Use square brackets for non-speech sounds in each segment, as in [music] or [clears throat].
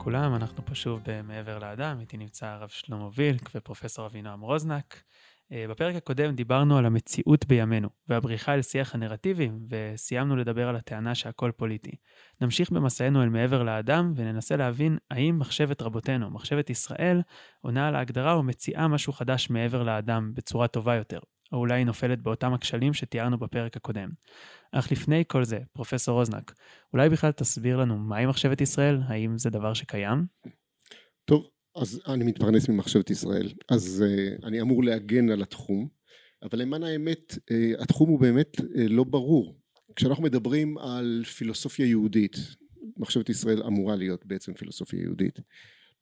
לכולם, אנחנו פה שוב ב"מעבר לאדם", איתי נמצא הרב שלמה וילק ופרופסור אבינועם רוזנק. אה, בפרק הקודם דיברנו על המציאות בימינו והבריחה אל שיח הנרטיבים, וסיימנו לדבר על הטענה שהכל פוליטי. נמשיך במסענו אל מעבר לאדם וננסה להבין האם מחשבת רבותינו, מחשבת ישראל, עונה על ההגדרה ומציעה משהו חדש מעבר לאדם בצורה טובה יותר, או אולי היא נופלת באותם הכשלים שתיארנו בפרק הקודם. אך לפני כל זה, פרופסור רוזנק, אולי בכלל תסביר לנו מהי מחשבת ישראל? האם זה דבר שקיים? טוב, אז אני מתפרנס ממחשבת ישראל, אז uh, אני אמור להגן על התחום, אבל למען האמת, uh, התחום הוא באמת uh, לא ברור. כשאנחנו מדברים על פילוסופיה יהודית, מחשבת ישראל אמורה להיות בעצם פילוסופיה יהודית,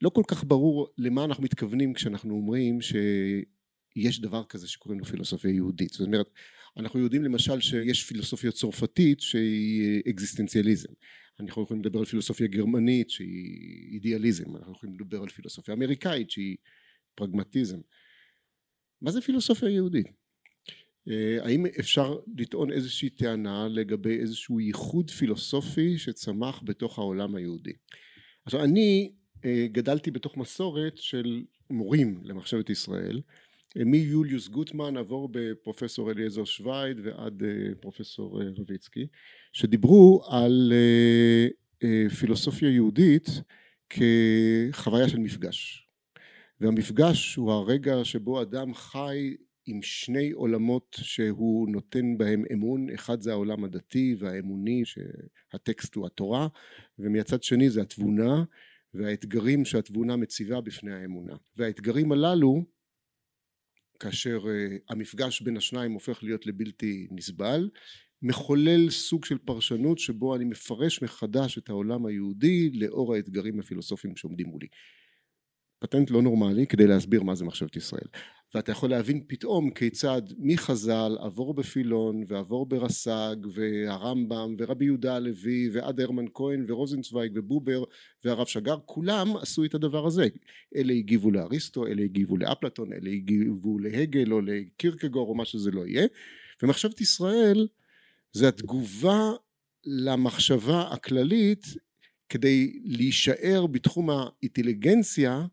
לא כל כך ברור למה אנחנו מתכוונים כשאנחנו אומרים שיש דבר כזה שקוראים לו פילוסופיה יהודית. זאת אומרת, אנחנו יודעים למשל שיש פילוסופיה צרפתית שהיא אקזיסטנציאליזם. אנחנו יכולים לדבר על פילוסופיה גרמנית שהיא אידיאליזם, אנחנו יכולים לדבר על פילוסופיה אמריקאית שהיא פרגמטיזם. מה זה פילוסופיה יהודית? אה, האם אפשר לטעון איזושהי טענה לגבי איזשהו ייחוד פילוסופי שצמח בתוך העולם היהודי? עכשיו אני אה, גדלתי בתוך מסורת של מורים למחשבת ישראל מיוליוס גוטמן עבור בפרופסור אליעזר שווייד ועד אה, פרופסור רביצקי שדיברו על אה, אה, פילוסופיה יהודית כחוויה של מפגש. והמפגש הוא הרגע שבו אדם חי עם שני עולמות שהוא נותן בהם אמון. אחד זה העולם הדתי והאמוני שהטקסט הוא התורה ומצד שני זה התבונה והאתגרים שהתבונה מציבה בפני האמונה. והאתגרים הללו כאשר אה, המפגש בין השניים הופך להיות לבלתי נסבל מחולל סוג של פרשנות שבו אני מפרש מחדש את העולם היהודי לאור האתגרים הפילוסופיים שעומדים מולי. פטנט לא נורמלי כדי להסביר מה זה מחשבת ישראל. ואתה יכול להבין פתאום כיצד מחז"ל עבור בפילון ועבור ברס"ג והרמב"ם ורבי יהודה הלוי ועד הרמן כהן ורוזנצוויג ובובר והרב שגר כולם עשו את הדבר הזה. אלה הגיבו לאריסטו אלה הגיבו לאפלטון אלה הגיבו להגל או לקירקגור או מה שזה לא יהיה. ומחשבת ישראל זה התגובה למחשבה הכללית כדי להישאר בתחום האינטליגנציה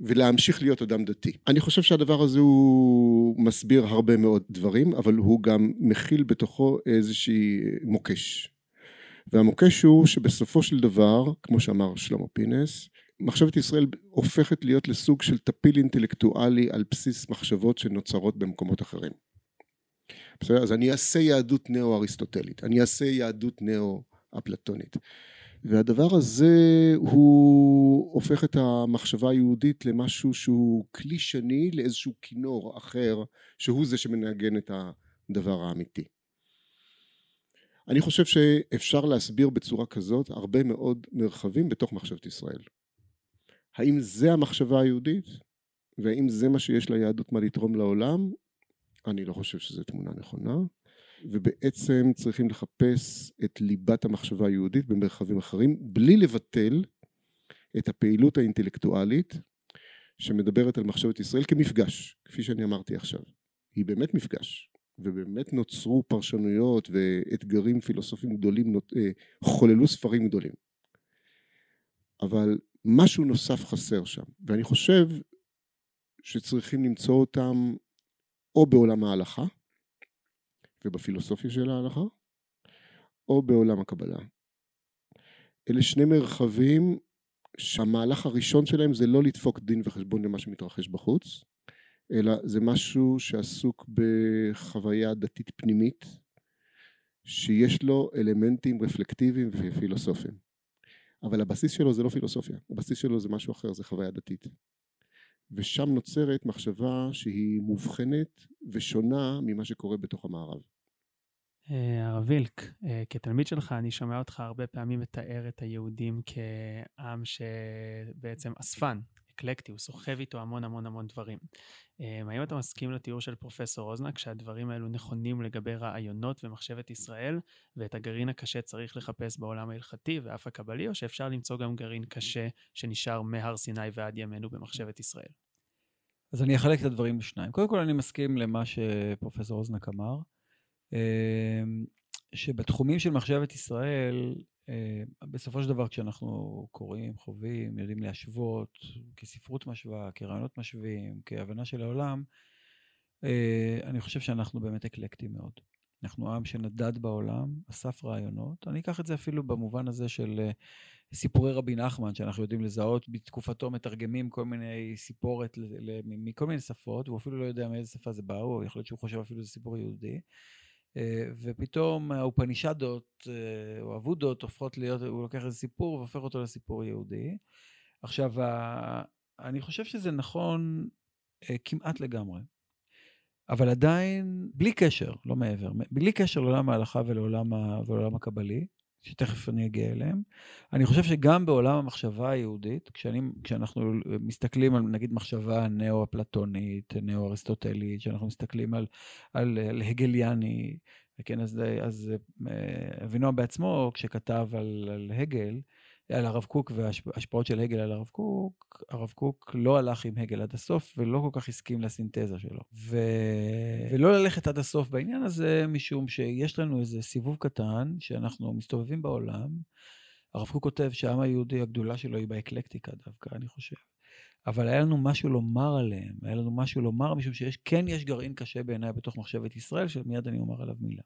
ולהמשיך להיות אדם דתי. אני חושב שהדבר הזה הוא מסביר הרבה מאוד דברים, אבל הוא גם מכיל בתוכו איזושהי מוקש. והמוקש הוא שבסופו של דבר, כמו שאמר שלמה פינס, מחשבת ישראל הופכת להיות לסוג של טפיל אינטלקטואלי על בסיס מחשבות שנוצרות במקומות אחרים. בסדר? אז אני אעשה יהדות נאו-אריסטוטלית, אני אעשה יהדות נאו-אפלטונית. והדבר הזה הוא הופך את המחשבה היהודית למשהו שהוא כלי שני לאיזשהו כינור אחר שהוא זה שמנגן את הדבר האמיתי. אני חושב שאפשר להסביר בצורה כזאת הרבה מאוד מרחבים בתוך מחשבת ישראל. האם זה המחשבה היהודית והאם זה מה שיש ליהדות מה לתרום לעולם? אני לא חושב שזו תמונה נכונה. ובעצם צריכים לחפש את ליבת המחשבה היהודית במרחבים אחרים בלי לבטל את הפעילות האינטלקטואלית שמדברת על מחשבת ישראל כמפגש כפי שאני אמרתי עכשיו. היא באמת מפגש ובאמת נוצרו פרשנויות ואתגרים פילוסופיים גדולים אה, חוללו ספרים גדולים. אבל משהו נוסף חסר שם ואני חושב שצריכים למצוא אותם או בעולם ההלכה ובפילוסופיה של ההלכה, או בעולם הקבלה. אלה שני מרחבים שהמהלך הראשון שלהם זה לא לדפוק דין וחשבון למה שמתרחש בחוץ, אלא זה משהו שעסוק בחוויה דתית פנימית, שיש לו אלמנטים רפלקטיביים ופילוסופיים. אבל הבסיס שלו זה לא פילוסופיה, הבסיס שלו זה משהו אחר, זה חוויה דתית. ושם נוצרת מחשבה שהיא מובחנת ושונה ממה שקורה בתוך המערב. אה, הרב וילק, אה, כתלמיד שלך, אני שומע אותך הרבה פעמים מתאר את היהודים כעם שבעצם אספן, אקלקטי, הוא סוחב איתו המון המון המון דברים. אה, האם אתה מסכים לתיאור של פרופסור אוזנק, שהדברים האלו נכונים לגבי רעיונות ומחשבת ישראל, ואת הגרעין הקשה צריך לחפש בעולם ההלכתי ואף הקבלי, או שאפשר למצוא גם גרעין קשה שנשאר מהר סיני ועד ימינו במחשבת ישראל? אז אני אחלק את הדברים לשניים. קודם כל, אני מסכים למה שפרופסור אוזנק אמר. אמ, שבתחומים של מחשבת ישראל, בסופו של דבר, כשאנחנו קוראים, חווים, יודעים להשוות, כספרות משווה, כרעיונות משווים, כהבנה של העולם, אני חושב שאנחנו באמת אקלקטים מאוד. אנחנו עם שנדד בעולם, אסף רעיונות. אני אקח את זה אפילו במובן הזה של סיפורי רבי נחמן, שאנחנו יודעים לזהות, בתקופתו מתרגמים כל מיני סיפורת מכל מיני שפות, והוא אפילו לא יודע מאיזה שפה זה בא, או יכול להיות שהוא חושב אפילו שזה סיפור יהודי. אה, ופתאום האופנישדות אה, או אבודות הופכות להיות, הוא לוקח איזה סיפור והופך אותו לסיפור יהודי. עכשיו, אני חושב שזה נכון אה, כמעט לגמרי. אבל עדיין, בלי קשר, לא מעבר, בלי קשר לעולם ההלכה ולעולם, ולעולם הקבלי, שתכף אני אגיע אליהם. אני חושב שגם בעולם המחשבה היהודית, כשאני, כשאנחנו מסתכלים על נגיד מחשבה נאו-אפלטונית, נאו-אריסטוטלית, כשאנחנו מסתכלים על, על, על הגליאני, כן, אז, אז אה, אבינועם בעצמו, כשכתב על, על הגל, על הרב קוק וההשפעות של הגל על הרב קוק, הרב קוק לא הלך עם הגל עד הסוף ולא כל כך הסכים לסינתזה שלו. ו... ולא ללכת עד הסוף בעניין הזה, משום שיש לנו איזה סיבוב קטן שאנחנו מסתובבים בעולם. הרב קוק כותב שהעם היהודי, הגדולה שלו היא באקלקטיקה דווקא, אני חושב. אבל היה לנו משהו לומר עליהם, היה לנו משהו לומר, משום שיש, כן יש גרעין קשה בעיניי בתוך מחשבת ישראל, שמיד אני אומר עליו מילה.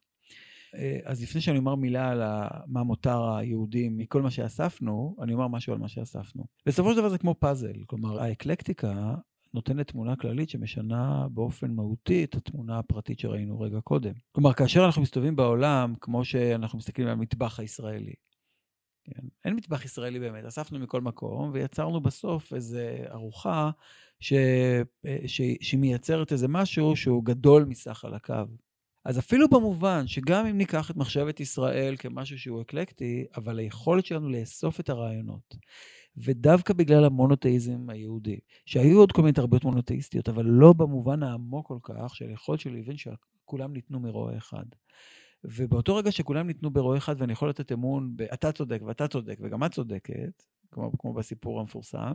אה, אז לפני שאני אומר מילה על מה מותר היהודים מכל מה שאספנו, אני אומר משהו על מה שאספנו. בסופו של דבר זה כמו פאזל, כלומר האקלקטיקה נותנת תמונה כללית שמשנה באופן מהותי את התמונה הפרטית שראינו רגע קודם. כלומר, כאשר אנחנו מסתובבים בעולם, כמו שאנחנו מסתכלים על המטבח הישראלי, כן? אין מטבח ישראלי באמת, אספנו מכל מקום ויצרנו בסוף איזו ארוחה ש... אה, ש... שמייצרת איזה משהו שהוא גדול מסך על הקו. אז אפילו במובן שגם אם ניקח את מחשבת ישראל כמשהו שהוא אקלקטי, אבל היכולת שלנו לאסוף את הרעיונות, ודווקא בגלל המונותאיזם היהודי, שהיו עוד כל מיני תרבויות מונותאיסטיות, אבל לא במובן העמוק כל כך של היכולת שלי להבין שכולם ניתנו מרועה אחד. ובאותו רגע שכולם ניתנו ברועה אחד ואני יכול לתת אמון ב"אתה צודק ואתה צודק וגם את צודקת", כמו, כמו בסיפור המפורסם,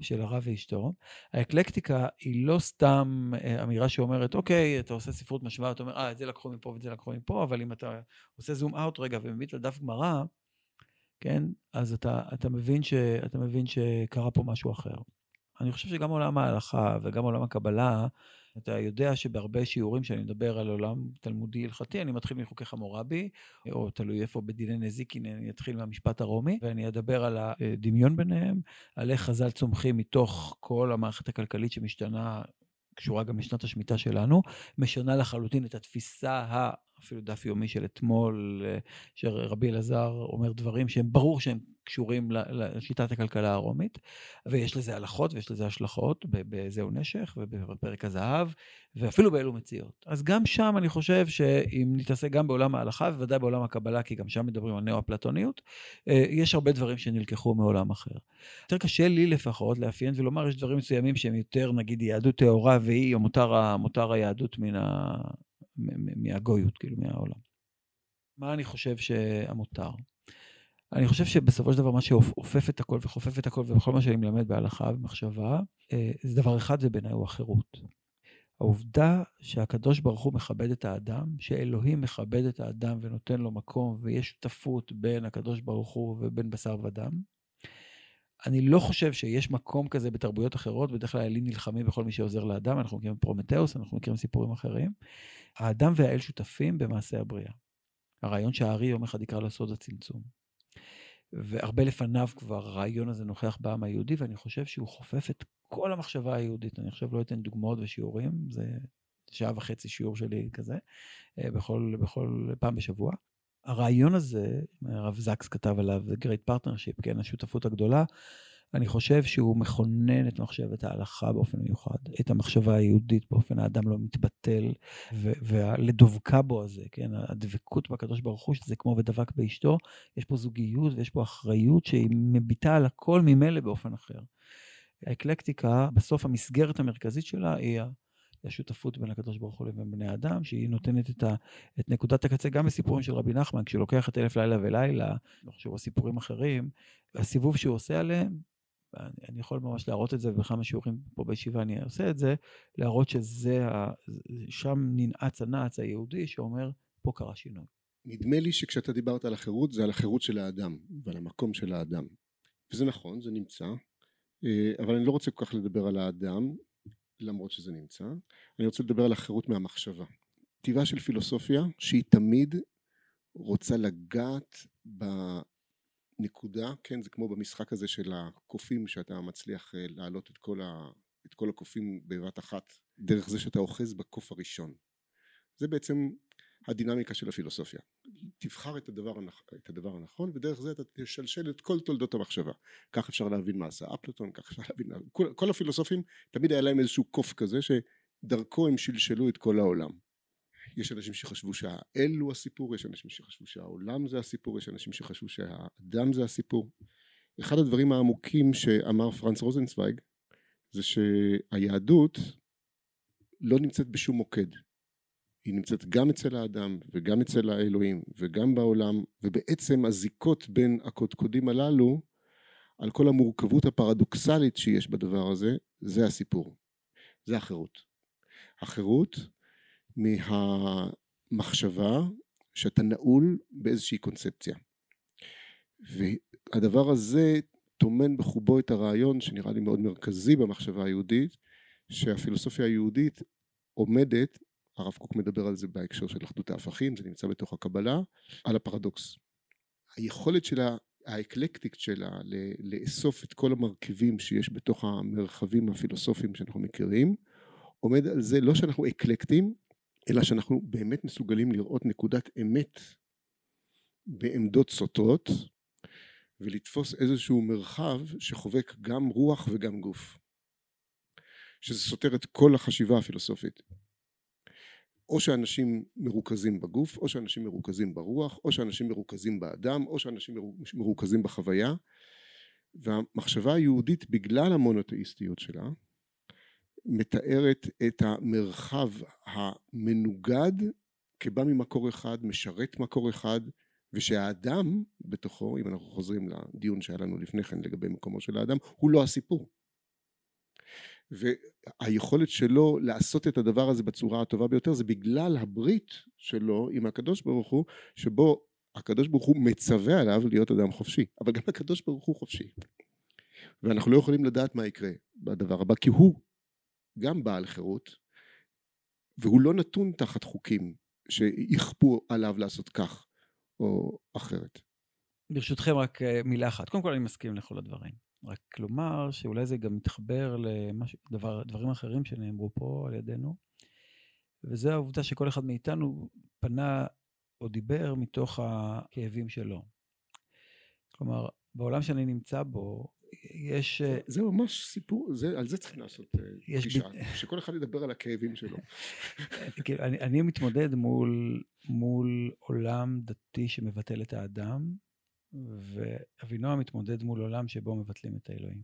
של הרב ואשתו. האקלקטיקה היא לא סתם אה, אמירה שאומרת, אוקיי, אתה עושה ספרות משוואה, אתה אומר, אה, את זה לקחו מפה ואת זה לקחו מפה, אבל אם אתה עושה זום אאוט רגע ומביט לדף גמרא, כן, אז אתה, אתה, מבין ש, אתה מבין שקרה פה משהו אחר. אני חושב שגם עולם ההלכה וגם עולם הקבלה, אתה יודע שבהרבה שיעורים שאני מדבר על עולם תלמודי הלכתי, אני מתחיל מחוקי חמורבי, או תלוי איפה בדיני נזיקין, אני אתחיל מהמשפט הרומי, ואני אדבר על הדמיון ביניהם, על איך חז"ל צומחים מתוך כל המערכת הכלכלית שמשתנה קשורה גם לשנת השמיטה שלנו, משנה לחלוטין את התפיסה. אפילו דף יומי של אתמול, אה, שרבי אלעזר אומר דברים שהם ברור שהם קשורים לשיטת הכלכלה הרומית, ויש לזה הלכות ויש לזה השלכות בזהו נשך ובפרק הזהב, ואפילו באלו מציאות. אז גם שם אני חושב שאם נתעסק גם בעולם ההלכה, ובוודאי בעולם הקבלה, כי גם שם מדברים על נאו-אפלטוניות, אה, יש הרבה דברים שנלקחו מעולם אחר. יותר קשה לי לפחות לאפיין ולומר, יש דברים מסוימים שהם יותר, נגיד, יהדות טהורה והיא, מותר, מותר היהדות מן ה... מהגויות, כאילו, מהעולם. מה אני חושב שהמותר? אני חושב שבסופו של דבר מה שאופף את הכל וחופף את הכל ובכל מה שאני מלמד בהלכה ומחשבה, אה, זה דבר אחד ובעיניי הוא החירות. העובדה שהקדוש ברוך הוא מכבד את האדם, שאלוהים מכבד את האדם ונותן לו מקום ויש שותפות בין הקדוש ברוך הוא ובין בשר ודם. אני לא חושב שיש מקום כזה בתרבויות אחרות, בדרך כלל האלים נלחמים בכל מי שעוזר לאדם, אנחנו מכירים פרומטאוס, אנחנו מכירים סיפורים אחרים. האדם והאל שותפים במעשה הבריאה. הרעיון שהארי יום אחד יקרא לו סוד הצמצום. והרבה לפניו כבר הרעיון הזה נוכח בעם היהודי, ואני חושב שהוא חופף את כל המחשבה היהודית. אני עכשיו לא אתן דוגמאות ושיעורים, זה שעה וחצי שיעור שלי כזה, אה, בכל, בכל פעם בשבוע. הרעיון הזה, הרב זקס כתב עליו, The Great Partnership, כן, השותפות הגדולה, אני חושב שהוא מכונן את מחשבת ההלכה באופן מיוחד, את המחשבה היהודית באופן האדם לא מתבטל, ולדבקה בו הזה, כן, הדבקות בקדוש ברוך הוא, שזה כמו ודבק באשתו, יש פה זוגיות ויש פה אחריות שהיא מביטה על הכל ממילא באופן אחר. האקלקטיקה, בסוף המסגרת המרכזית שלה היא השותפות בין הקדוש ברוך הוא לבין בני אדם, שהיא נותנת את, ה, את נקודת הקצה גם בסיפורים של רבי נחמן, כשהוא לוקח את אלף לילה ולילה, לא חושב סיפורים אחרים, הסיבוב שהוא עושה עליהם, אני יכול ממש להראות את זה בכמה שיעורים פה בישיבה, אני עושה את זה, להראות שזה, ה, שם ננעץ הנעץ היהודי שאומר, פה קרה שינוי. נדמה לי שכשאתה דיברת על החירות זה על החירות של האדם ועל המקום של האדם וזה נכון זה נמצא אה, אבל אני לא רוצה כל כך לדבר על האדם למרות שזה נמצא. אני רוצה לדבר על החירות מהמחשבה. טבעה של פילוסופיה שהיא תמיד רוצה לגעת בנקודה כן זה כמו במשחק הזה של הקופים שאתה מצליח אה, להעלות את כל, ה, את כל הקופים בבת אחת דרך זה שאתה אוחז בקוף הראשון. זה בעצם הדינמיקה של הפילוסופיה. תבחר את הדבר, הנכ... את הדבר הנכון ודרך זה אתה תשלשל את כל תולדות המחשבה. כך אפשר להבין מה עשה אפלטון, כך אפשר להבין... כל, כל הפילוסופים תמיד היה להם איזשהו קוף כזה שדרכו הם שלשלו את כל העולם. יש אנשים שחשבו שהאל הוא הסיפור, יש אנשים שחשבו שהעולם זה הסיפור, יש אנשים שחשבו שהאדם זה הסיפור. אחד הדברים העמוקים שאמר פרנץ רוזנצוויג זה שהיהדות לא נמצאת בשום מוקד. היא נמצאת גם אצל האדם וגם אצל האלוהים וגם בעולם ובעצם הזיקות בין הקודקודים הללו על כל המורכבות הפרדוקסלית שיש בדבר הזה זה הסיפור. זה החירות. החירות מהמחשבה שאתה נעול באיזושהי קונספציה. והדבר הזה טומן בחובו את הרעיון שנראה לי מאוד מרכזי במחשבה היהודית שהפילוסופיה היהודית עומדת הרב קוק מדבר על זה בהקשר של אחדות ההפכים, זה נמצא בתוך הקבלה, על הפרדוקס. היכולת שלה, האקלקטית שלה לאסוף את כל המרכיבים שיש בתוך המרחבים הפילוסופיים שאנחנו מכירים, עומד על זה לא שאנחנו אקלקטים, אלא שאנחנו באמת מסוגלים לראות נקודת אמת בעמדות סותרות ולתפוס איזשהו מרחב שחובק גם רוח וגם גוף שזה סותר את כל החשיבה הפילוסופית או שאנשים מרוכזים בגוף, או שאנשים מרוכזים ברוח, או שאנשים מרוכזים באדם, או שאנשים מרוכזים בחוויה. והמחשבה היהודית בגלל המונותאיסטיות שלה מתארת את המרחב המנוגד כבא ממקור אחד, משרת מקור אחד ושהאדם בתוכו, אם אנחנו חוזרים לדיון שהיה לנו לפני כן לגבי מקומו של האדם, הוא לא הסיפור והיכולת שלו לעשות את הדבר הזה בצורה הטובה ביותר זה בגלל הברית שלו עם הקדוש ברוך הוא שבו הקדוש ברוך הוא מצווה עליו להיות אדם חופשי. אבל גם הקדוש ברוך הוא חופשי. ואנחנו לא יכולים לדעת מה יקרה בדבר הבא כי הוא גם בעל חירות והוא לא נתון תחת חוקים שיכפו עליו לעשות כך או אחרת. ברשותכם רק אה, מילה אחת. קודם כל אני מסכים לכל הדברים רק לומר שאולי זה גם מתחבר לדברים אחרים שנאמרו פה על ידינו, וזה העובדה שכל אחד מאיתנו פנה או דיבר מתוך הכאבים שלו. כלומר, בעולם שאני נמצא בו, יש... זה, זה ממש סיפור, זה, על זה צריכים לעשות אה, פגישה, ב... [laughs] שכל אחד ידבר על הכאבים שלו. [laughs] כאילו, אני, אני מתמודד מול, מול עולם דתי שמבטל את האדם, ואבינועם מתמודד מול עולם שבו מבטלים את האלוהים.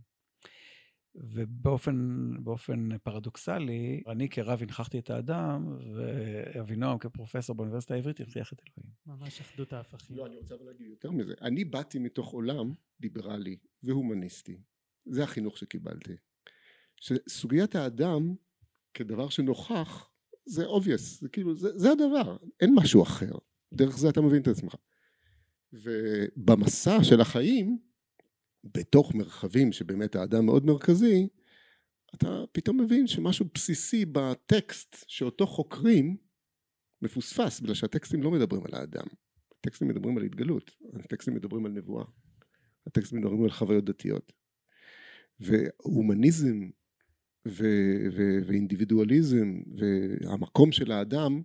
ובאופן פרדוקסלי, אני כרב הנכחתי את האדם, ואבינועם כפרופסור באוניברסיטה העברית הנכיח את אלוהים. ממש אחדות ההפכים. לא, אני רוצה אבל להגיד יותר מזה. אני באתי מתוך עולם ליברלי והומניסטי. זה החינוך שקיבלתי. שסוגיית האדם כדבר שנוכח זה obvious, זה כאילו, זה, זה הדבר, אין משהו אחר. דרך זה אתה מבין את עצמך. ובמסע של החיים בתוך מרחבים שבאמת האדם מאוד מרכזי אתה פתאום מבין שמשהו בסיסי בטקסט שאותו חוקרים מפוספס בגלל שהטקסטים לא מדברים על האדם. הטקסטים מדברים על התגלות הטקסטים מדברים על נבואה הטקסטים מדברים על חוויות דתיות. והומניזם ו- ו- ואינדיבידואליזם והמקום של האדם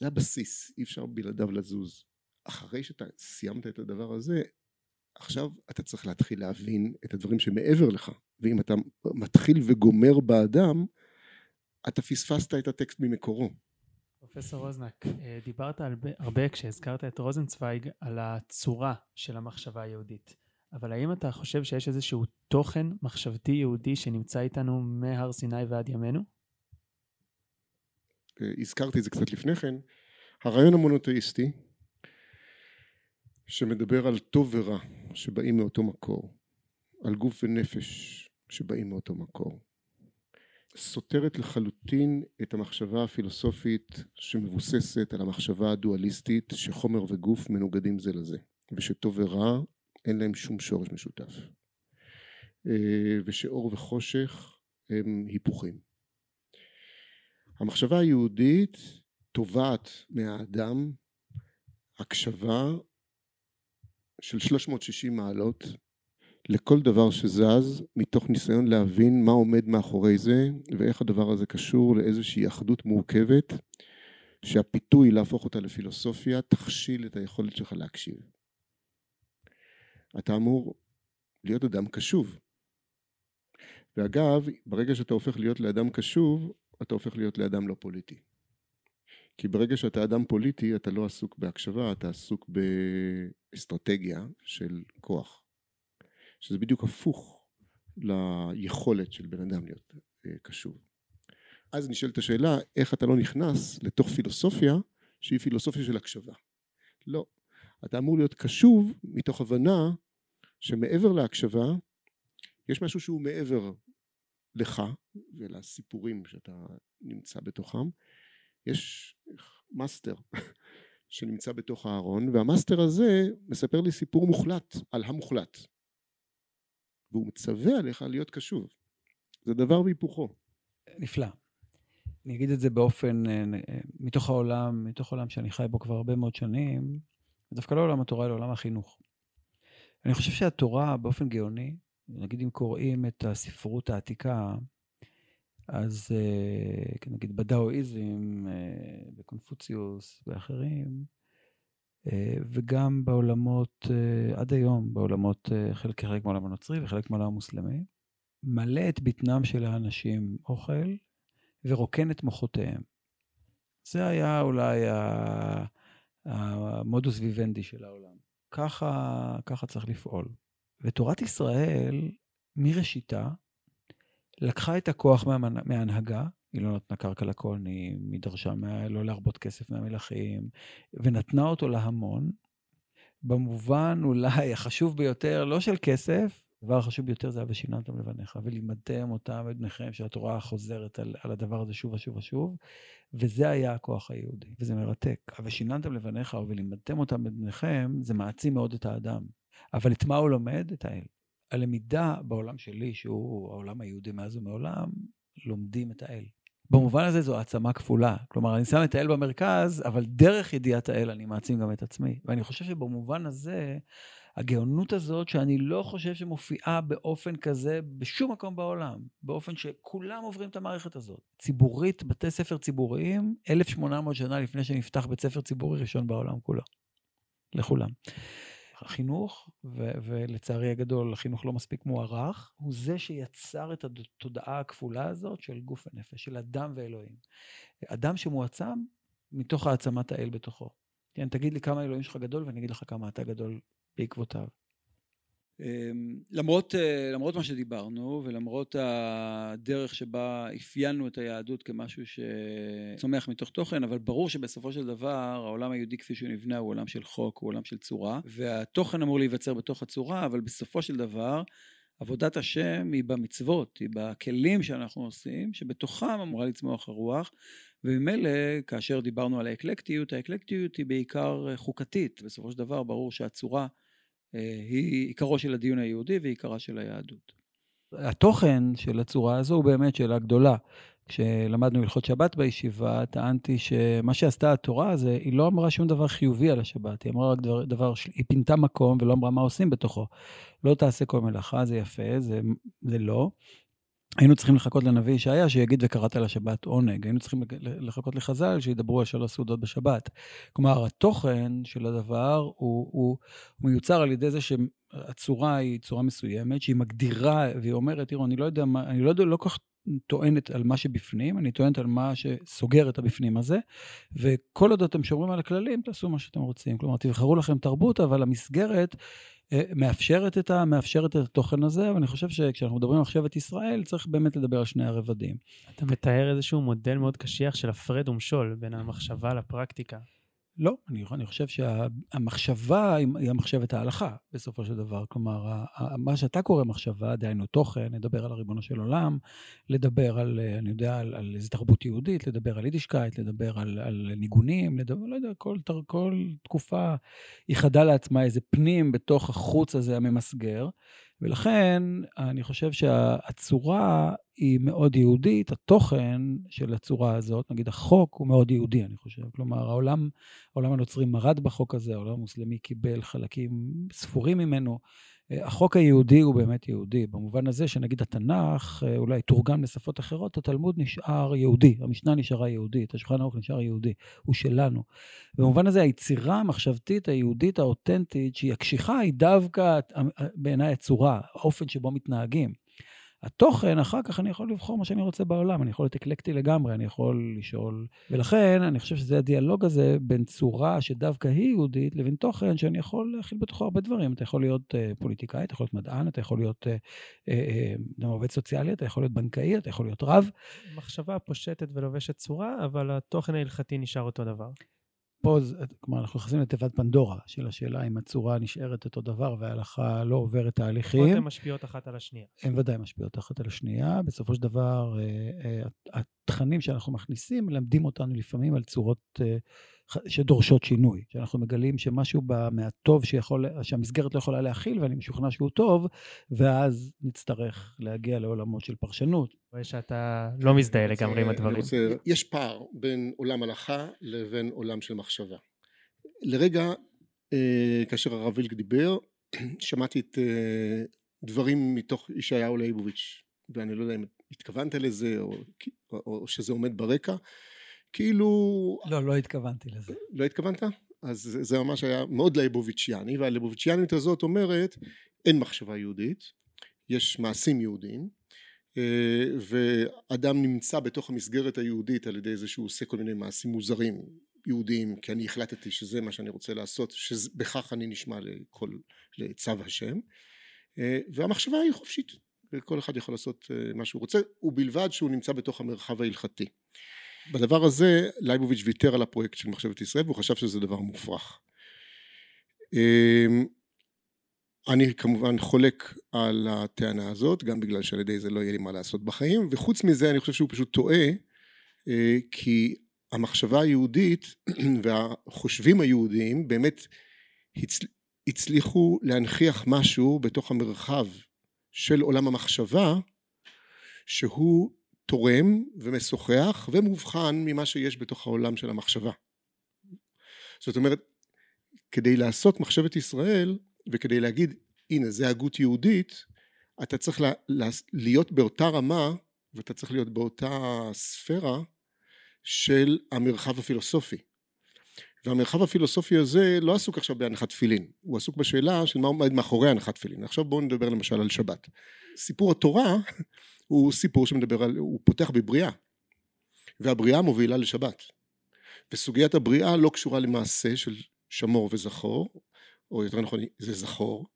זה הבסיס אי אפשר בלעדיו לזוז אחרי שאתה סיימת את הדבר הזה עכשיו אתה צריך להתחיל להבין את הדברים שמעבר לך ואם אתה מתחיל וגומר באדם אתה פספסת את הטקסט ממקורו. פרופסור רוזנק, אה, דיברת הרבה, כשהזכרת את רוזנצוויג על הצורה של המחשבה היהודית אבל האם אתה חושב שיש איזשהו תוכן מחשבתי יהודי שנמצא איתנו מהר סיני ועד ימינו? אה, הזכרתי את זה קצת לפני כן הרעיון המונותאיסטי שמדבר על טוב ורע שבאים מאותו מקור, על גוף ונפש שבאים מאותו מקור. סותרת לחלוטין את המחשבה הפילוסופית שמבוססת על המחשבה הדואליסטית שחומר וגוף מנוגדים זה לזה ושטוב ורע אין להם שום שורש משותף אה, ושאור וחושך הם היפוכים. המחשבה היהודית תובעת מהאדם הקשבה של 360 מעלות לכל דבר שזז מתוך ניסיון להבין מה עומד מאחורי זה ואיך הדבר הזה קשור לאיזושהי אחדות מורכבת שהפיתוי להפוך אותה לפילוסופיה תכשיל את היכולת שלך להקשיב. אתה אמור להיות אדם קשוב. ואגב, ברגע שאתה הופך להיות לאדם קשוב, אתה הופך להיות לאדם לא פוליטי. כי ברגע שאתה אדם פוליטי, אתה לא עסוק בהקשבה, אתה עסוק באסטרטגיה של כוח. שזה בדיוק הפוך ליכולת של בן אדם להיות אה, קשוב. אז נשאלת השאלה, איך אתה לא נכנס לתוך פילוסופיה שהיא פילוסופיה של הקשבה. לא. אתה אמור להיות קשוב מתוך הבנה שמעבר להקשבה, יש משהו שהוא מעבר לך ולסיפורים שאתה נמצא בתוכם. יש מאסטר שנמצא בתוך הארון, והמאסטר הזה מספר לי סיפור מוחלט על המוחלט. והוא מצווה עליך להיות קשוב. זה דבר והיפוכו. נפלא. אני אגיד את זה באופן, אה, אה, מתוך העולם, מתוך העולם שאני חי בו כבר הרבה מאוד שנים, דווקא לא עולם התורה, אלא עולם החינוך. אני חושב שהתורה באופן גאוני, נגיד אם קוראים את הספרות העתיקה, אז אה, נגיד בדאואיזם, בקונפוציוס ואחרים, אה, וגם בעולמות, אה, עד היום, בעולמות, אה, חלק, חלק מהעולם הנוצרי וחלק מהעולם המוסלמי, מלא את בטנם של האנשים אוכל ורוקן את מוחותיהם. זה היה אולי המודוס ויוונדי של העולם. ככה, ככה צריך לפעול. ותורת ישראל, מראשיתה, לקחה את הכוח מההנהגה היא לא נתנה קרקע לכהנים, היא דרשה מה, לא להרבות כסף מהמלכים, ונתנה אותו להמון, במובן אולי החשוב ביותר, לא של כסף, הדבר החשוב ביותר זה היה ושיננתם לבניך, ולימדתם אותם את בניכם, שהתורה חוזרת על, על הדבר הזה שוב ושוב ושוב, וזה היה הכוח היהודי, וזה מרתק. ושיננתם לבניך ולימדתם אותם את בניכם, זה מעצים מאוד את האדם. אבל את מה הוא לומד? את האל. הלמידה בעולם שלי, שהוא העולם היהודי מאז ומעולם, לומדים את האל. במובן הזה זו העצמה כפולה. כלומר, אני שם את האל במרכז, אבל דרך ידיעת האל אני מעצים גם את עצמי. ואני חושב שבמובן הזה, הגאונות הזאת, שאני לא חושב שמופיעה באופן כזה בשום מקום בעולם, באופן שכולם עוברים את המערכת הזאת. ציבורית, בתי ספר ציבוריים, 1,800 שנה לפני שנפתח בית ספר ציבורי ראשון בעולם כולו. לכולם. החינוך, ו- ולצערי הגדול, החינוך לא מספיק מוערך, הוא זה שיצר את התודעה הכפולה הזאת של גוף ונפש, של אדם ואלוהים. אדם שמועצם מתוך העצמת האל בתוכו. כן, תגיד לי כמה אלוהים שלך גדול, ואני אגיד לך כמה אתה גדול בעקבותיו. אמ, למרות, אה, למרות מה שדיברנו, ולמרות הדרך שבה אפיינו את היהדות כמשהו שצומח מתוך תוכן, אבל ברור שבסופו של דבר העולם היהודי כפי שהוא נבנה הוא עולם של חוק, הוא עולם של צורה, והתוכן אמור להיווצר בתוך הצורה, אבל בסופו של דבר עבודת השם היא במצוות, היא בכלים שאנחנו עושים, שבתוכם אמורה לצמוח הרוח, וממילא כאשר דיברנו על האקלקטיות, האקלקטיות היא בעיקר חוקתית, בסופו של דבר ברור שהצורה היא עיקרו של הדיון היהודי ועיקרה של היהדות. התוכן של הצורה הזו הוא באמת שאלה גדולה. כשלמדנו הלכות שבת בישיבה, טענתי שמה שעשתה התורה הזה, היא לא אמרה שום דבר חיובי על השבת, היא אמרה רק דבר, דבר היא פינתה מקום ולא אמרה מה עושים בתוכו. לא תעשה כל מלאכה, זה יפה, זה, זה לא. היינו צריכים לחכות לנביא ישעיה שיגיד וקראת לשבת עונג. היינו צריכים לחכות לחז"ל שידברו על שלוש סעודות בשבת. כלומר, התוכן של הדבר הוא, הוא, מיוצר על ידי זה שהצורה היא צורה מסוימת, שהיא מגדירה, והיא אומרת, תראו, אני לא יודע מה, אני לא יודע, לא כל כך טוענת על מה שבפנים, אני טוענת על מה שסוגר את הבפנים הזה, וכל עוד אתם שומרים על הכללים, תעשו מה שאתם רוצים. כלומר, תבחרו לכם תרבות, אבל המסגרת אה, מאפשרת את, ה, מאפשרת את התוכן הזה, ואני חושב שכשאנחנו מדברים על שבט ישראל, צריך באמת לדבר על שני הרבדים. אתה מתאר איזשהו מודל מאוד קשיח של הפרד ומשול בין המחשבה לפרקטיקה. לא, אני, אני חושב שהמחשבה היא המחשבת ההלכה, בסופו של דבר. כלומר, מה שאתה קורא מחשבה, דהיינו תוכן, לדבר על הריבונו של עולם, לדבר על, אני יודע, על, על איזו תרבות יהודית, לדבר על יידישקייט, לדבר על, על ניגונים, לדבר, לא יודע, כל, כל תקופה ייחדה לעצמה איזה פנים בתוך החוץ הזה הממסגר. ולכן אני חושב שהצורה היא מאוד יהודית, התוכן של הצורה הזאת, נגיד החוק הוא מאוד יהודי, אני חושב. כלומר, העולם, העולם הנוצרי מרד בחוק הזה, העולם המוסלמי קיבל חלקים ספורים ממנו. החוק היהודי הוא באמת יהודי, במובן הזה שנגיד התנ"ך אה, אולי תורגם לשפות אחרות, התלמוד נשאר יהודי, המשנה נשארה יהודית, השולחן ערוך נשאר יהודי, הוא שלנו. במובן הזה היצירה המחשבתית היהודית האותנטית, שהיא הקשיחה, היא דווקא בעיניי הצורה, האופן שבו מתנהגים. התוכן, אחר כך אני יכול לבחור מה שאני רוצה בעולם, אני יכול להיות אקלקטי לגמרי, אני יכול לשאול. ולכן, אני חושב שזה הדיאלוג הזה בין צורה שדווקא היא יהודית, לבין תוכן שאני יכול להכיל בתוכו הרבה דברים. אתה יכול להיות uh, פוליטיקאי, אתה יכול להיות מדען, אתה יכול להיות uh, uh, uh, עובד סוציאלי, אתה יכול להיות בנקאי, אתה יכול להיות רב. מחשבה פושטת ולובשת צורה, אבל התוכן ההלכתי נשאר אותו דבר. פה, כלומר, אנחנו נכנסים לתיבת פנדורה של השאלה אם הצורה נשארת אותו דבר וההלכה לא עוברת תהליכים. לפחות הן משפיעות אחת על השנייה. הן ודאי משפיעות אחת על השנייה. בסופו של דבר, אה, אה, התכנים שאנחנו מכניסים מלמדים אותנו לפעמים על צורות אה, שדורשות שינוי, שאנחנו מגלים שמשהו מהטוב שיכול, שהמסגרת לא יכולה להכיל, ואני משוכנע שהוא טוב, ואז נצטרך להגיע לעולמות של פרשנות. רואה שאתה לא מזדהה לגמרי עם הדברים. רוצה, יש פער בין עולם הלכה לבין עולם של מחשבה. לרגע, אה, כאשר הרב וילק דיבר, [clears throat] שמעתי את אה, דברים מתוך ישעיהו ליבוביץ', ואני לא יודע אם התכוונת לזה או, או, או שזה עומד ברקע. כאילו... לא, לא התכוונתי לזה. לא התכוונת? אז זה ממש היה מאוד לייבוביצ'יאני, והלייבוביצ'יאנית הזאת אומרת אין מחשבה יהודית, יש מעשים יהודיים, אה, ואדם נמצא בתוך המסגרת היהודית על ידי זה שהוא עושה כל מיני מעשים מוזרים יהודיים, כי אני החלטתי שזה מה שאני רוצה לעשות, שבכך אני נשמע לכל, לצו השם, אה, והמחשבה היא חופשית, וכל אחד יכול לעשות אה, מה שהוא רוצה, ובלבד שהוא נמצא בתוך המרחב ההלכתי. בדבר הזה לייבוביץ' ויתר על הפרויקט של מחשבת ישראל והוא חשב שזה דבר מופרך. אמ, אני כמובן חולק על הטענה הזאת גם בגלל שעל ידי זה לא יהיה לי מה לעשות בחיים וחוץ מזה אני חושב שהוא פשוט טועה אה, כי המחשבה היהודית [clears throat] והחושבים היהודיים באמת הצליחו להנכיח משהו בתוך המרחב של עולם המחשבה שהוא תורם ומשוחח ומובחן ממה שיש בתוך העולם של המחשבה. זאת אומרת, כדי לעשות מחשבת ישראל וכדי להגיד הנה זה הגות יהודית, אתה צריך לה, לה, להיות באותה רמה ואתה צריך להיות באותה ספירה של המרחב הפילוסופי. והמרחב הפילוסופי הזה לא עסוק עכשיו בהנחת תפילין, הוא עסוק בשאלה של מה עומד מאחורי הנחת תפילין. עכשיו בואו נדבר למשל על שבת. סיפור התורה הוא סיפור שמדבר על, הוא פותח בבריאה. והבריאה מובילה לשבת. וסוגיית הבריאה לא קשורה למעשה של שמור וזכור או יותר נכון זה זכור.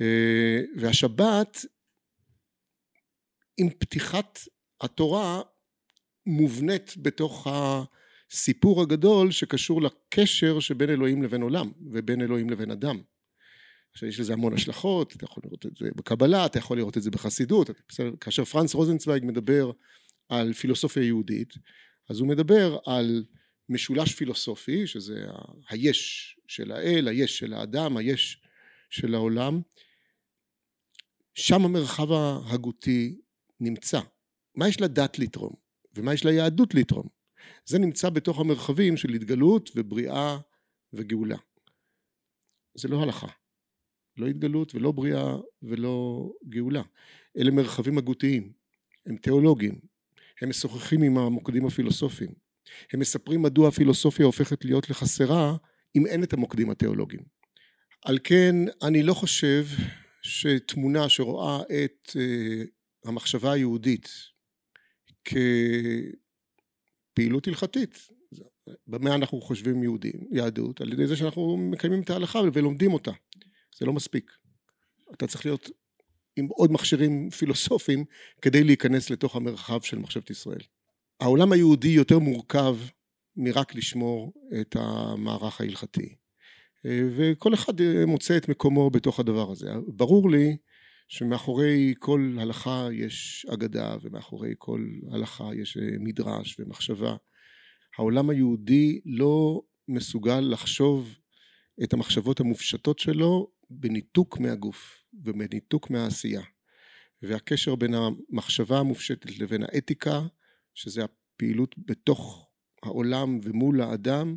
אה, והשבת עם פתיחת התורה מובנית בתוך הסיפור הגדול שקשור לקשר שבין אלוהים לבין עולם ובין אלוהים לבין אדם עכשיו יש לזה המון השלכות, אתה יכול לראות את זה בקבלה, אתה יכול לראות את זה בחסידות, כאשר פרנס רוזנצוויג מדבר על פילוסופיה יהודית, אז הוא מדבר על משולש פילוסופי, שזה היש של האל, היש של האדם, היש של העולם, שם המרחב ההגותי נמצא. מה יש לדת לתרום? ומה יש ליהדות לתרום? זה נמצא בתוך המרחבים של התגלות ובריאה וגאולה. זה לא הלכה. לא התגלות ולא בריאה ולא גאולה. אלה מרחבים הגותיים, הם תיאולוגיים, הם משוחחים עם המוקדים הפילוסופיים, הם מספרים מדוע הפילוסופיה הופכת להיות לחסרה אם אין את המוקדים התיאולוגיים. על כן אני לא חושב שתמונה שרואה את uh, המחשבה היהודית כפעילות הלכתית, במה אנחנו חושבים יהודים, יהדות, על ידי זה שאנחנו מקיימים את ההלכה ולומדים אותה. זה לא מספיק. אתה צריך להיות עם עוד מכשירים פילוסופיים כדי להיכנס לתוך המרחב של מחשבת ישראל. העולם היהודי יותר מורכב מרק לשמור את המערך ההלכתי. וכל אחד מוצא את מקומו בתוך הדבר הזה. ברור לי שמאחורי כל הלכה יש אגדה ומאחורי כל הלכה יש מדרש ומחשבה. העולם היהודי לא מסוגל לחשוב את המחשבות המופשטות שלו בניתוק מהגוף ובניתוק מהעשייה. והקשר בין המחשבה המופשטת לבין האתיקה, שזה הפעילות בתוך העולם ומול האדם,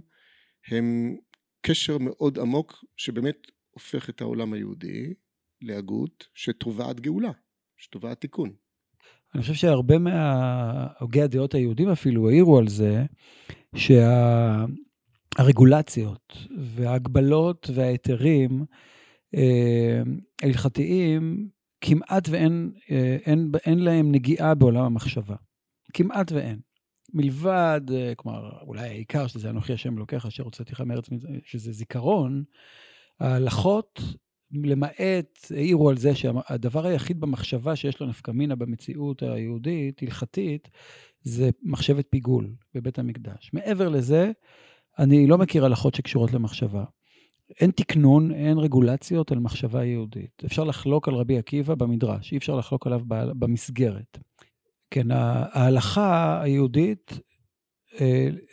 הם קשר מאוד עמוק שבאמת הופך את העולם היהודי להגות שתובעת גאולה, שתובעת תיקון. אני חושב שהרבה מהוגי הדעות היהודים אפילו העירו על זה שהרגולציות וההגבלות וההיתרים אה, ההלכתיים כמעט ואין אה, אין, אין להם נגיעה בעולם המחשבה. כמעט ואין. מלבד, אה, כלומר, אולי העיקר שזה אנוכי השם אלוקיך אשר הוצאתיך מארץ, שזה זיכרון, ההלכות, למעט, העירו על זה שהדבר היחיד במחשבה שיש לו נפקא מינה במציאות היהודית, הלכתית, זה מחשבת פיגול בבית המקדש. מעבר לזה, אני לא מכיר הלכות שקשורות למחשבה. אין תקנון, אין רגולציות על מחשבה יהודית. אפשר לחלוק על רבי עקיבא במדרש, אי אפשר לחלוק עליו במסגרת. כן, ההלכה היהודית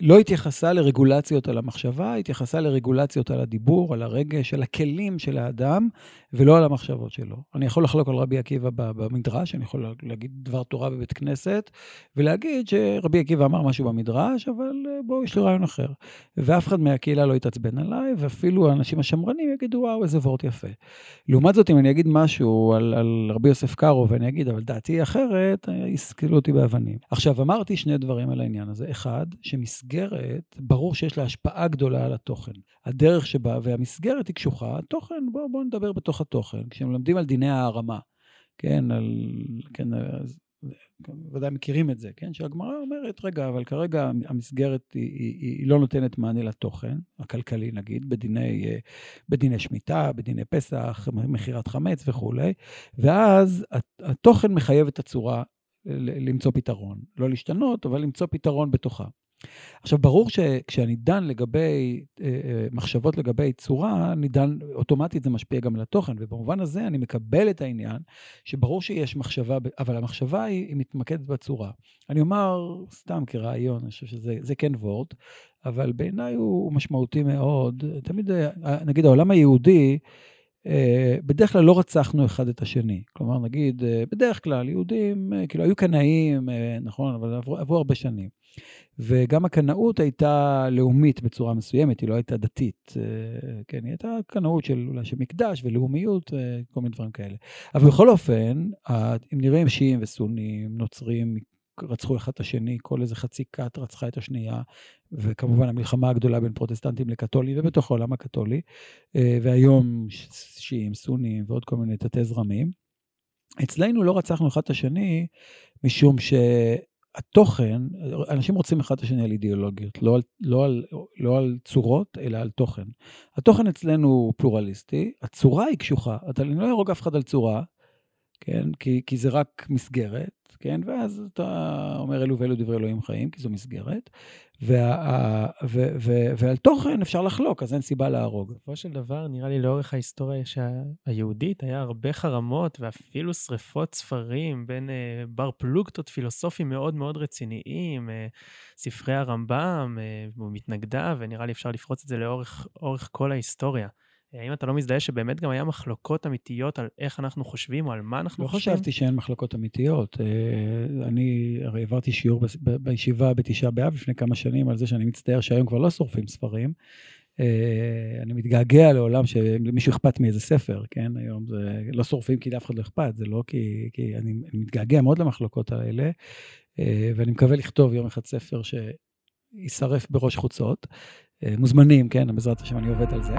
לא התייחסה לרגולציות על המחשבה, התייחסה לרגולציות על הדיבור, על הרגש, על הכלים של האדם, ולא על המחשבות שלו. אני יכול לחלוק על רבי עקיבא במדרש, אני יכול להגיד דבר תורה בבית כנסת, ולהגיד שרבי עקיבא אמר משהו במדרש, אבל אה, בואו, יש לי רעיון אחר. ואף אחד מהקהילה לא יתעצבן עליי, ואפילו האנשים השמרנים יגידו, וואו, איזה וורט יפה. לעומת זאת, אם אני אגיד משהו על, על רבי יוסף קארו, ואני אגיד, אבל דעתי אחרת, אה, יסכלו אותי באבנים. עכשיו, אמרתי שני דברים על העניין הזה. אחד, שמסגרת, ברור שיש לה השפעה גדולה על התוכן. הדרך שבה, והמסגרת היא קשוחה, התוכן, בואו בוא נדבר בתוך התוכן. כשמלמדים על דיני הערמה, כן, על, כן, אז, ודאי מכירים את זה, כן? שהגמרא אומרת, רגע, אבל כרגע המסגרת היא, היא, היא לא נותנת מענה לתוכן, הכלכלי נגיד, בדיני, בדיני שמיטה, בדיני פסח, מכירת חמץ וכולי, ואז התוכן מחייב את הצורה למצוא פתרון. לא להשתנות, אבל למצוא פתרון בתוכה. עכשיו, ברור שכשאני דן לגבי, אה, אה, מחשבות לגבי צורה, אני דן, אוטומטית זה משפיע גם על התוכן, ובמובן הזה אני מקבל את העניין שברור שיש מחשבה, אבל המחשבה היא, היא מתמקדת בצורה. אני אומר, סתם כרעיון, אני חושב שזה כן וורט, אבל בעיניי הוא, משמעותי מאוד. תמיד, אה, נגיד, העולם היהודי, אה, בדרך כלל לא רצחנו אחד את השני. כלומר, נגיד, אה, בדרך כלל יהודים, אה, כאילו, היו קנאים, נכון, אבל עברו, עברו הרבה שנים. וגם הקנאות הייתה לאומית בצורה מסוימת, היא לא הייתה דתית. כן, היא הייתה קנאות של אולי של מקדש ולאומיות, כל מיני דברים כאלה. אבל בכל אופן, אם נראה שיעים וסונים, נוצרים, רצחו אחד את השני, כל איזה חצי כת רצחה את השנייה, וכמובן המלחמה הגדולה בין פרוטסטנטים לקתולים ובתוך העולם הקתולי, אה, והיום שיעים, סונים ועוד כל מיני תתי זרמים. אצלנו לא רצחנו אחד את השני, משום שהתוכן, אנשים רוצים אחד את השני על אידיאולוגיות, לא על, לא, על, לא על צורות, אלא על תוכן. התוכן אצלנו הוא פלורליסטי, הצורה היא קשוחה, אני לא אהרוג אף אחד על צורה, כן? כי, כי זה רק מסגרת, כן? ואז אתה אומר אלו ואלו דברי אלוהים חיים, כי זו מסגרת, ועל תוכן אפשר לחלוק, אז אין סיבה להרוג. בסופו של דבר, נראה לי לאורך ההיסטוריה היהודית היה הרבה חרמות ואפילו שריפות ספרים בין uh, בר פלוגתות פילוסופים מאוד מאוד רציניים, uh, ספרי הרמב"ם uh, ומתנגדיו, ונראה לי אפשר לפרוץ את זה לאורך כל ההיסטוריה. האם אתה לא מזדהה שבאמת גם היה מחלוקות אמיתיות על איך אנחנו חושבים או על מה אנחנו לא חושבים? לא חשבתי שאין מחלוקות אמיתיות. אה, אני הרי העברתי שיעור בישיבה בתשעה באב לפני כמה שנים על זה שאני מצטער שהיום כבר לא שורפים ספרים. אה, אני מתגעגע לעולם שלמישהו אכפת מאיזה ספר, כן? היום זה לא שורפים כי לאף אחד לא אכפת, זה לא כי, כי אני, אני מתגעגע מאוד למחלוקות האלה, אה, ואני מקווה לכתוב יום אחד ספר שיישרף בראש חוצות. מוזמנים, כן? בעזרת השם אני עובד על זה.